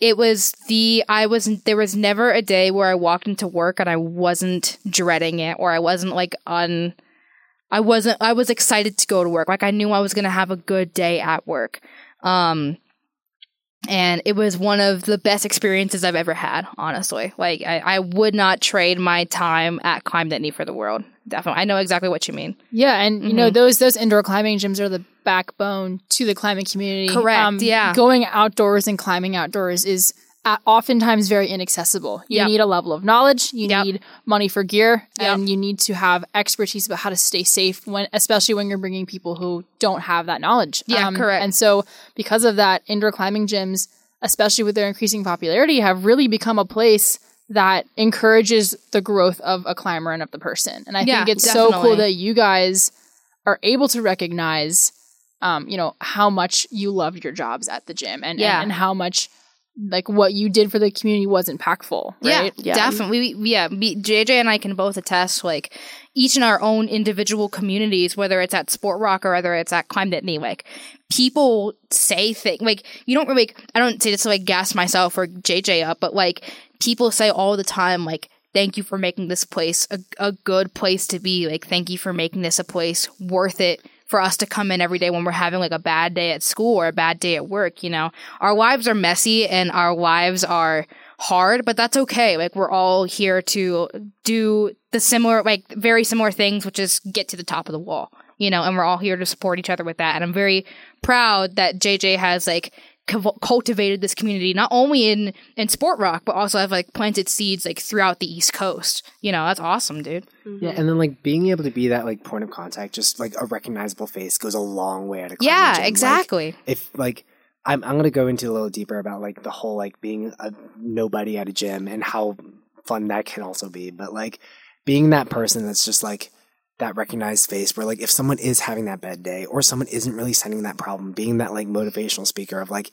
it was the I was there was never a day where I walked into work and I wasn't dreading it or I wasn't like un I wasn't I was excited to go to work. Like I knew I was gonna have a good day at work. Um and it was one of the best experiences I've ever had, honestly. Like I, I would not trade my time at Climb Nittany for the world. Definitely. I know exactly what you mean. Yeah, and you know those those indoor climbing gyms are the backbone to the climbing community. Um, Correct, yeah. going outdoors and climbing outdoors is oftentimes very inaccessible. You Yep. need a level of knowledge, you Yep. need money for gear, Yep. and you need to have expertise about how to stay safe when, especially when you're bringing people who don't have that knowledge. Um, Yeah, correct. And so, because of that, indoor climbing gyms, especially with their increasing popularity, have really become a place that encourages the growth of a climber and of the person. And I Yeah, think it's so cool that you guys are able to recognize um, you know, how much you love your jobs at the gym and, Yeah. and, and how much like what you did for the community was impactful, right? Yeah. Yeah, definitely. We, yeah, we, JJ and I can both attest, like, each in our own individual communities, whether it's at Sport Rock or whether it's at Climb Nittany, like, people say things, like, you don't really, like, I don't say this to, like, gas myself or JJ up, but, like, people say all the time, like, thank you for making this place a, a good place to be. Like, thank you for making this a place worth it for us to come in every day when we're having like a bad day at school or a bad day at work. You know, our lives are messy and our lives are hard, but that's okay. Like, we're all here to do the similar, like, very similar things, which is get to the top of the wall. You know, and we're all here to support each other with that. And I'm very proud that JJ has like cultivated this community not only in in Sport Rock but also have like planted seeds like throughout the East Coast. You know, that's awesome, dude. Mm-hmm. Yeah, and then like being able to be that like point of contact, just like a recognizable face, goes a long way at a Yeah, gym. Like, exactly. if like I'm I'm gonna go into a little deeper about like the whole like being a nobody at a gym and how fun that can also be. But like being that person that's just like that recognized face where like if someone is having that bad day or someone isn't really sending that problem, being that like motivational speaker of like,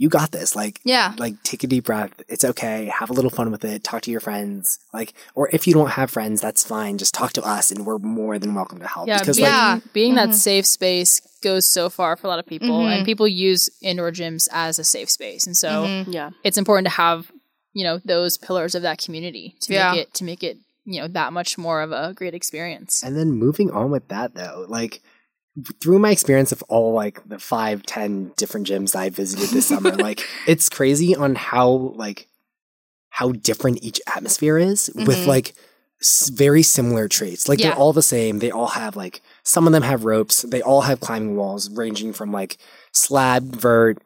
you got this. Like yeah. like take a deep breath. It's okay. Have a little fun with it. Talk to your friends. Like or if you don't have friends, that's fine. Just talk to us and we're more than welcome to help. Yeah, because being, like Yeah. being that Mhm. safe space goes so far for a lot of people, Mhm. and people use indoor gyms as a safe space, and so Mhm. Yeah. it's important to have you know those pillars of that community to Yeah. make it to make it you know that much more of a great experience. And then moving on with that though, like through my experience of all like the five, ten different gyms I visited this summer, like it's crazy on how like how different each atmosphere is with Mhm. like s- very similar traits. Like Yeah. they're all the same. They all have like some of them have ropes. They all have climbing walls ranging from like slab, vert,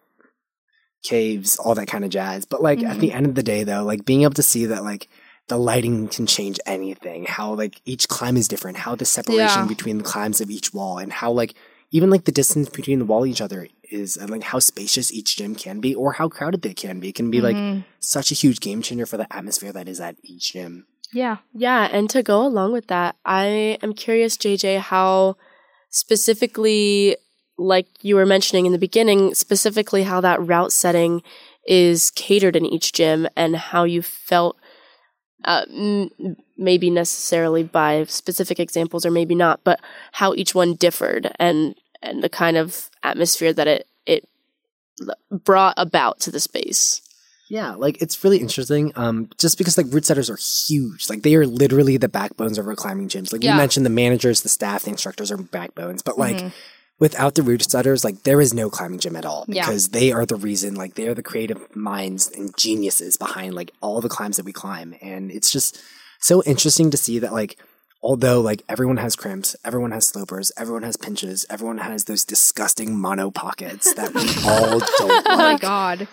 caves, all that kind of jazz. But like at the end of the day though, like being able to see that like the lighting can change anything, how like each climb is different, how the separation Yeah. between the climbs of each wall and how like even like the distance between the wall each other is and like how spacious each gym can be or how crowded they can be can be like Mhm. such a huge game changer for the atmosphere that is at each gym. yeah. Yeah, and to go along with that, I am curious, JJ, how specifically, like you were mentioning in the beginning, specifically how that route setting is catered in each gym and how you felt, uh, m- maybe necessarily by specific examples or maybe not, but how each one differed and and the kind of atmosphere that it it brought about to the space. Yeah, like it's really interesting. Um, just because like route setters are huge, like they are literally the backbones of our climbing gyms. Like Yeah. you mentioned, the managers, the staff, the instructors are backbones, but like Mhm. Without the route setters, like there is no climbing gym at all Yeah. because they are the reason. Like they are the creative minds and geniuses behind like all the climbs that we climb, and it's just so interesting to see that like although like everyone has crimps, everyone has slopers, everyone has pinches, everyone has those disgusting mono pockets that we all don't like. Oh my god.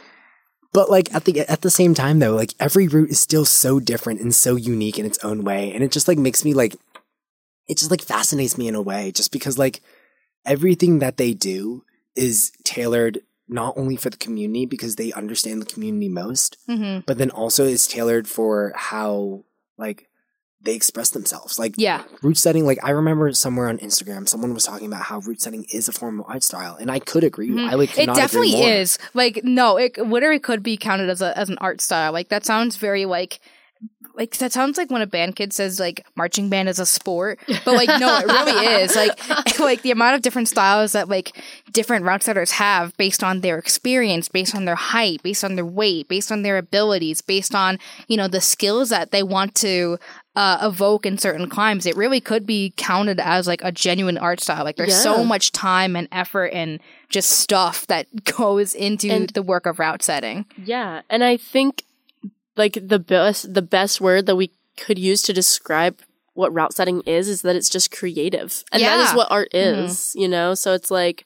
But like at the at the same time though, like every route is still so different and so unique in its own way, and it just like makes me like it just like fascinates me in a way, just because like everything that they do is tailored not only for the community because they understand the community most, hmm but then also is tailored for how like they express themselves. Like Yeah. route setting, like I remember somewhere on Instagram, someone was talking about how route setting is a form of art style, and I could agree. Mhm. I like It definitely is. Like, no, it literally could be counted as a as an art style. Like that sounds very like like that sounds like when a band kid says like marching band is a sport. But like no, it really is. Like like the amount of different styles that like different route setters have based on their experience, based on their height, based on their weight, based on their abilities, based on, you know, the skills that they want to uh, evoke in certain climbs, it really could be counted as like a genuine art style. Like there's so much time and effort and just stuff that goes into And- the work of route setting. Yeah, and I think like the best the best word that we could use to describe what route setting is is that it's just creative. And that Yeah. is what art Mhm. is, you know? So it's like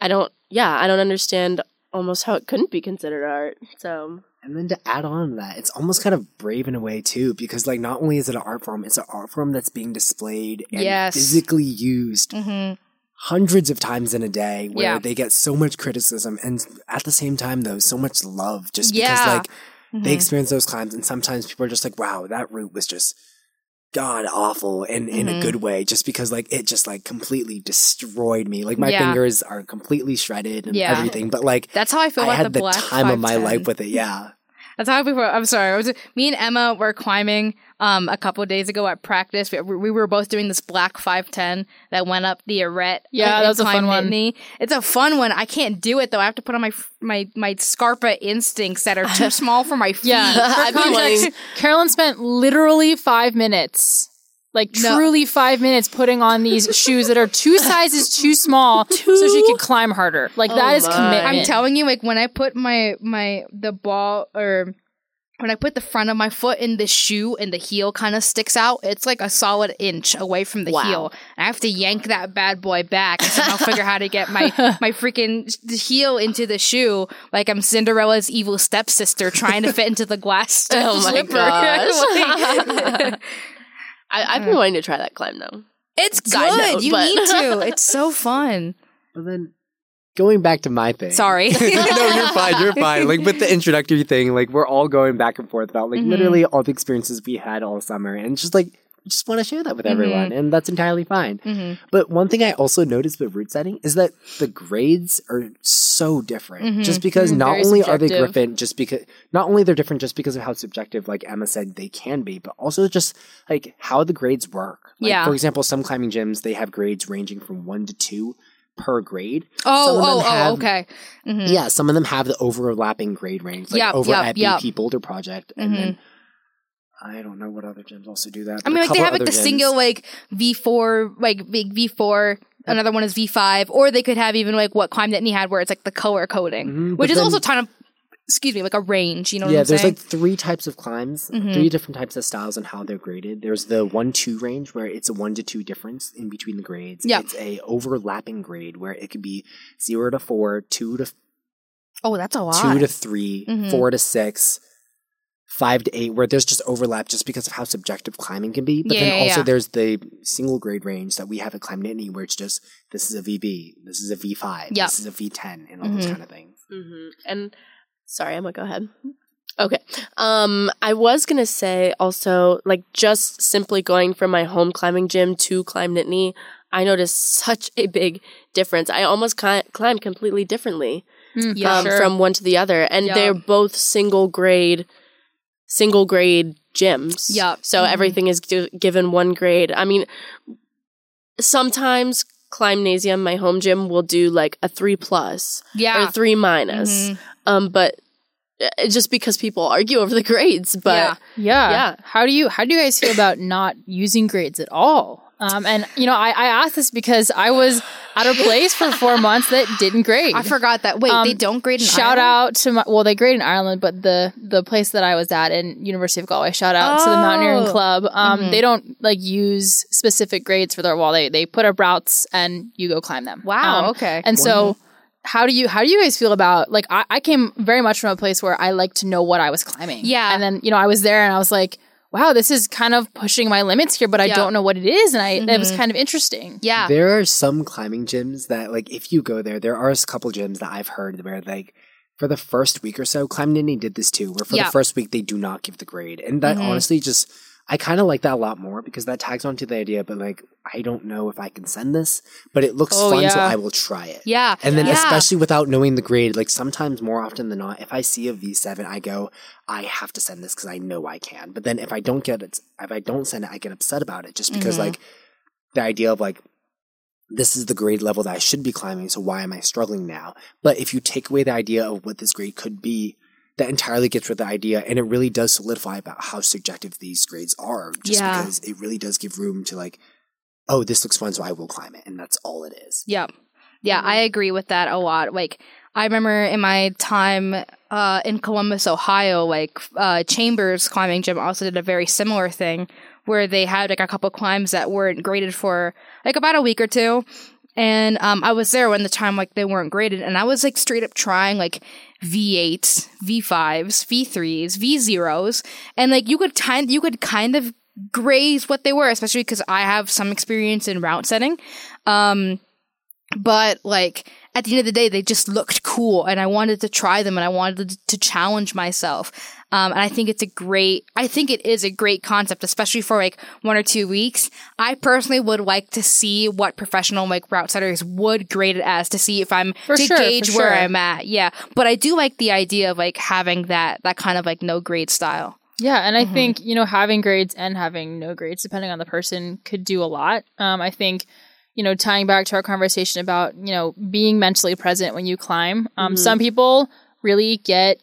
I don't yeah, I don't understand almost how it couldn't be considered art. So And then to add on to that, it's almost kind of brave in a way too, because like not only is it an art form, it's an art form that's being displayed and Yes. physically used Mm-hmm. hundreds of times in a day, where Yeah. they get so much criticism and at the same time though, so much love just Yeah. because like Mm-hmm. they experience those climbs and sometimes people are just like, wow, that route was just god awful and in Mhm. a good way just because like it just like completely destroyed me like my Yeah. fingers are completely shredded and Yeah. everything but like That's how I feel I about had the the time of my life with it yeah That's how I feel. I'm sorry. I was me and Emma were climbing um a couple days ago at practice. We, we were both doing this black 510 that went up the arete. Yeah, and- that was a and fun climbed one. Nittany. It's a fun one. I can't do it though. I have to put on my my my Scarpa instincts that are too small for my feet. Yeah. I've For context, Carolyn spent literally five minutes. Like No. truly five minutes putting on these shoes that are two sizes too small so she could climb harder. Like Oh that is my. commitment. I'm telling you, like when I put my my the ball or when I put the front of my foot in the shoe and the heel kind of sticks out, it's like a solid inch away from the Wow. heel. I have to yank that bad boy back and somehow figure how to get my my freaking heel into the shoe, like I'm Cinderella's evil stepsister trying to fit into the glass Oh my slipper. gosh. Like, I, I've been mm. wanting to try that climb though. it's good. note, you but- need to. It's so fun. but then going back to my thing Sorry. no, you're fine. You're fine. Like with the introductory thing, like we're all going back and forth about like Mhm. literally all the experiences we had all summer, and just like we just want to share that with everyone, and that's entirely fine. Mhm. But one thing I also noticed with route setting is that the grades are so different. Mhm. Just because Mhm. not Very only are they subjective. different, just because not only they're different just because of how subjective, like Emma said, they can be, but also just like how the grades work. Like, Yeah. For example, some climbing gyms they have grades ranging from one to two per grade. Oh, Some of them oh, oh, have- okay. Mhm. Yeah, some of them have the overlapping grade range, like Yep, over yep, at yep. BP Boulder Project, and Mhm. then I don't know what other gyms also do that. I mean, like they have like the gyms- single like V four, like big V four. Another one is V five, or they could have even like what Climb Nittany had, where it's like the color coding, Mhm, which is then- also kind of, excuse me, like a range. You know what yeah, I'm there's saying? like three types of climbs, Mhm. three different types of styles and how they're graded. There's the one two range where it's a one to two difference in between the grades. Yep. It's a overlapping grade where it could be zero to four, two to oh, that's a lot. two to 3 Mhm. four to six, five to eight, where there's just overlap just because of how subjective climbing can be. But Yeah, then yeah, also yeah. there's the single grade range that we have at Climb Nittany where it's just this is a VB, this is a V5, Yep. this is a V10, and all those Mhm. kind of things. hmm And sorry, Emma, go ahead. Okay. Um, I was gonna say also, like, just simply going from my home climbing gym to Climb Nittany, I noticed such a big difference. I almost cli- climbed completely differently Mm, Yeah, um, sure. from one to the other, and Yeah. they're both single grade, single grade gyms. Yep. So Mhm. everything is gi- given one grade. I mean, sometimes Climbnasium, my home gym, will do like a three plus yeah. or three minus. Mhm. Um, but uh, just because people argue over the grades, but Yeah. Yeah. Yeah. How do you how do you guys feel about not using grades at all? Um, and you know, I, I asked this because I was at a place for four months that didn't grade. I forgot that. Wait, Um, they don't grade in shout Ireland? out to my well, they grade in Ireland, but the the place that I was at in University of Galway, shout out to the Mountaineering Oh. Club. Um, Mhm. they don't like use specific grades for their wall. They they put up routes and you go climb them. Wow. Um, okay. and so how do you how do you guys feel about like I, I came very much from a place where I like to know what I was climbing. Yeah. And then, you know, I was there and I was like, wow, this is kind of pushing my limits here, but I don't know what it is. And I it was Mhm. kind of interesting. yeah. There are some climbing gyms that, like, if you go there, there are a couple gyms that I've heard where, like, for the first week or so, Climb Nittany did this too, where for Yeah. the first week they do not give the grade. And that Mhm. honestly just, I kind of like that a lot more because that tags onto the idea, but like, I don't know if I can send this, but it looks Oh, fun, so. I will try it. yeah. And then, Yeah. especially without knowing the grade, like sometimes more often than not, if I see a V7, I go, I have to send this because I know I can. But then if I don't get it, if I don't send it, I get upset about it just because, Mhm. like, the idea of like, this is the grade level that I should be climbing, so why am I struggling now? But if you take away the idea of what this grade could be, that entirely gets rid of the idea, and it really does solidify about how subjective these grades are. Just Yeah. because it really does give room to like, oh, this looks fun, so I will climb it, and that's all it is. Yeah. Yeah, I agree with that a lot. Like I remember in my time uh, in Columbus, Ohio, like uh, Chambers Climbing Gym also did a very similar thing where they had like a couple climbs that weren't graded for like about a week or two. And um, I was there when the time like they weren't graded, and I was like straight up trying like V8s, V5s, V3s, V0s, and like you could kind you could kind of graze what they were, especially because I have some experience in route setting. Um, but like at the end of the day, they just looked cool and I wanted to try them and I wanted to, to challenge myself. Um, and I think it's a great, I think it is a great concept, especially for like one or two weeks. I personally would like to see what professional like route setters would grade it as to see if I'm For to sure, gauge where sure. I'm at. Yeah. But I do like the idea of like having that, that kind of like no grade style. Yeah, and I Mhm. think you know having grades and having no grades, depending on the person, could do a lot. Um, I think you know tying back to our conversation about you know being mentally present when you climb. Um, Mhm. Some people really get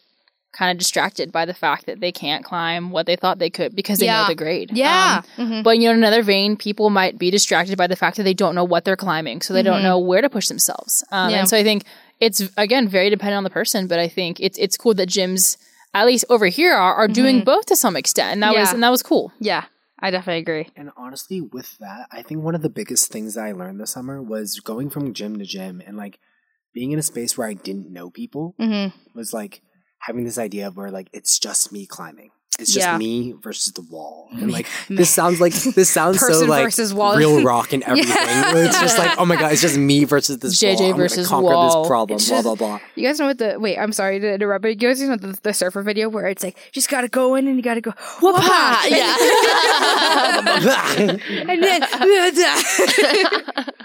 kind of distracted by the fact that they can't climb what they thought they could because they Yeah. know the grade. Yeah. Um, Mhm. but you know, in another vein, people might be distracted by the fact that they don't know what they're climbing, so they don't Mhm. know where to push themselves. Um, Yeah. And so I think it's again very dependent on the person, but I think it's it's cool that gyms, at least over here, are, are doing Mhm. both to some extent, and that was and that was cool. yeah. I definitely agree. And honestly, with that, I think one of the biggest things that I learned this summer was going from gym to gym and like being in a space where I didn't know people Mm-hmm. was like having this idea of where like it's just me climbing. It's just Yeah. me versus the wall. And like this sounds like this sounds so like real rock and everything. It's just like, oh my god, it's just me versus this JJ wall. Versus conquer wall. this problem, It's blah blah blah. You guys know what the wait? I'm sorry to interrupt, but you guys know the, the surfer video where it's like just gotta go in and you gotta go whoop yeah. and then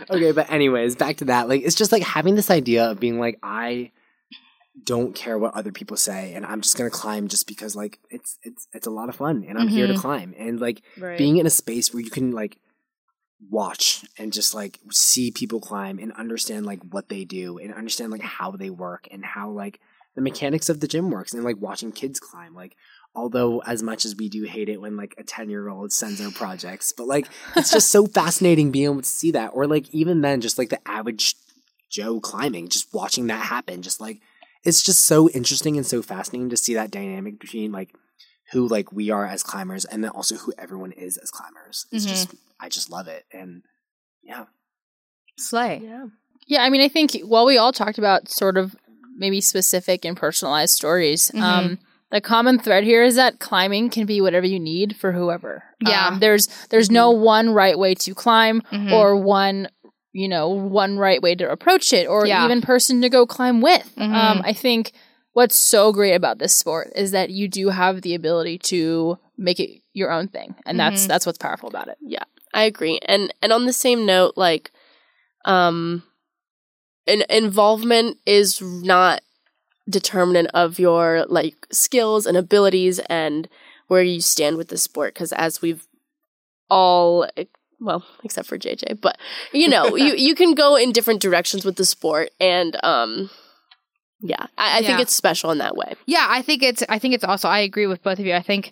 okay, but anyways, back to that. Like, it's just like having this idea of being like, I don't care what other people say, and I'm just gonna climb just because like it's it's it's a lot of fun, and I'm here to Mhm. climb, and like Right. being in a space where you can like watch and just like see people climb and understand like what they do and understand like how they work and how like the mechanics of the gym works and like watching kids climb like although as much as we do hate it when like a 10 year old sends our projects but like it's just so fascinating being able to see that or like even then just like the average joe climbing just watching that happen just like it's just so interesting and so fascinating to see that dynamic between like who like we are as climbers and then also who everyone is as climbers it's Mhm. just i just love it and yeah slay. yeah. Yeah, I mean, I think while we all talked about sort of maybe specific and personalized stories, Mhm. um, the common thread here is that climbing can be whatever you need for whoever. Yeah. Um, there's there's no one right way to climb Mhm. or one you know one right way to approach it or Yeah. even person to go climb with. Mhm. Um, I think what's so great about this sport is that you do have the ability to make it your own thing, and that's Mhm. that's what's powerful about it. Yeah. I agree. And and on the same note, like um an involvement is not determinant of your like skills and abilities and where you stand with the sport because as we've all well except for JJ but you know you you can go in different directions with the sport and um yeah I, I think it's special in that way Yeah, I think it's. I think it's also. I agree with both of you. I think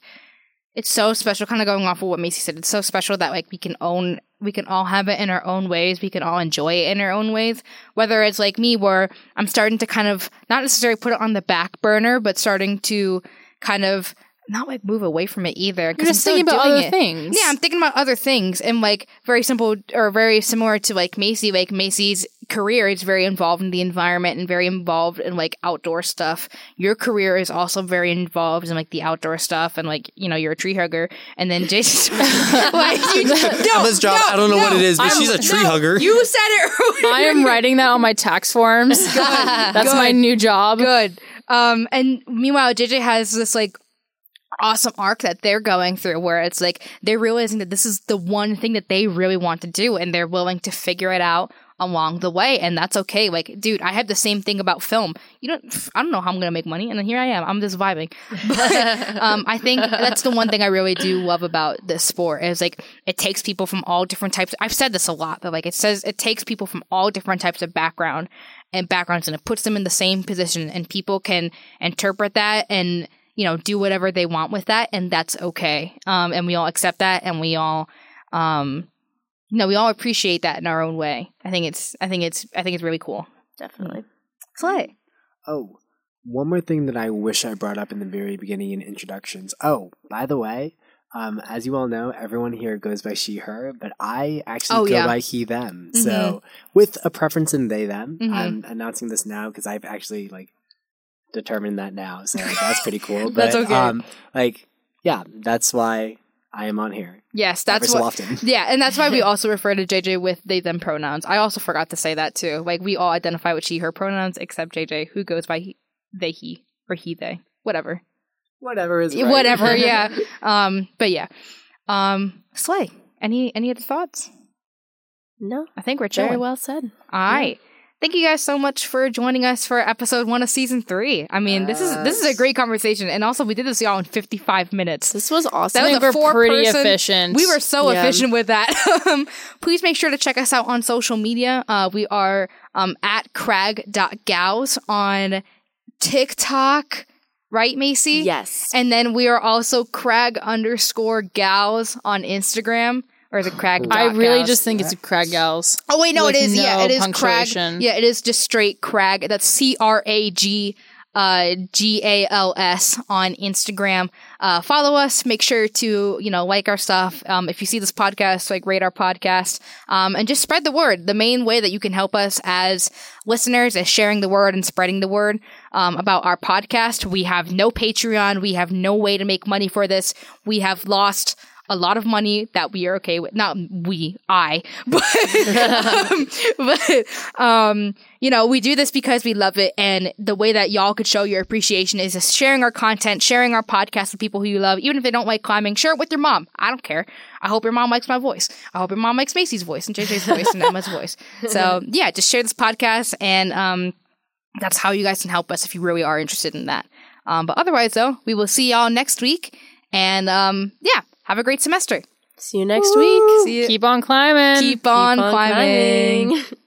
it's so special. Kind of going off of what Macy said. It's so special that like we can own. We can all have it in our own ways. We can all enjoy it in our own ways. Whether it's like me, where I'm starting to kind of not necessarily put it on the back burner, but starting to kind of not like move away from it either. You're Because I'm just still thinking about doing other it. things. Yeah, I'm thinking about other things and like very simple or very similar to like Macy. Like Macy's career is very involved in the environment and very involved in like outdoor stuff. Your career is also very involved in like the outdoor stuff and like you know you're a tree hugger. And then Jason, like, you, no, Emma's job. no, I don't know what it is, but I'm- she's a tree no, hugger. You said it. I am writing that on my tax forms. That's Good. my new job. Good. Um, and meanwhile, JJ has this like awesome arc that they're going through where it's like they're realizing that this is the one thing that they really want to do and they're willing to figure it out along the way and that's okay. Like dude i have the same thing about film. You don't i don't know how i'm gonna make money and then here i am. I'm just vibing. But um i think that's the one thing i really do love about this sport is like it takes people from all different types i've said this a lot but like it says it takes people from all different types of background and backgrounds and it puts them in the same position and people can interpret that and you know do whatever they want with that and that's okay um and we all accept that and we all um you know we all appreciate that in our own way i think it's i think it's i think it's really cool definitely slay Oh, one more thing that I wish I brought up in the very beginning in introductions. Oh, by the way, um, as you all know, everyone here goes by she, her, but I actually Oh, go yeah. by he, them. So with a preference in they, them, Mhm. I'm announcing this now because I've actually like determined that now. So that's pretty cool. But That's okay. um, like, yeah, that's why I am on here. Yes, that's so what. often. Yeah, and that's why we also refer to JJ with they them pronouns. I also forgot to say that too. Like we all identify with she her pronouns except JJ who goes by he, they he or he they whatever. Whatever is right. Whatever, yeah. Um but yeah. Um Slay. Any any other thoughts? No, I think we're chilling. very well said. All right. Thank you guys so much for joining us for episode one of season three. I mean, this is this is a great conversation, and also we did this y'all in fifty five minutes. This was awesome. That was think we're four pretty person- efficient. We were so Yeah. efficient with that. um, please make sure to check us out on social media. Uh, we are um, at crag.gals on TikTok, right, Macy? yes. And then we are also crag underscore gals on Instagram. Or is it crag? I really gals? just think it's a Crag Gals. Oh wait, no, it with is. yeah, it is crag. Yeah, it is just straight crag. That's C R A G uh G A L S on Instagram. Uh follow us. Make sure to, you know, like our stuff. Um if you see this podcast, like rate our podcast. Um and just spread the word. The main way that you can help us as listeners is sharing the word and spreading the word um, about our podcast. We have no Patreon. We have no way to make money for this. We have lost a lot of money that we are okay with. Not we, I, but, um, but um, you know, we do this because we love it, and the way that y'all could show your appreciation is just sharing our content, sharing our podcast with people who you love, even if they don't like climbing. Share it with your mom. I don't care. I hope your mom likes my voice. I hope your mom likes Macy's voice and JJ's voice and Emma's voice. So yeah, just share this podcast, and um, that's how you guys can help us if you really are interested in that. Um, but otherwise, though, we will see y'all next week, and um, yeah, have a great semester. See you next week. See you. Keep on climbing. Keep on, Keep on climbing. climbing.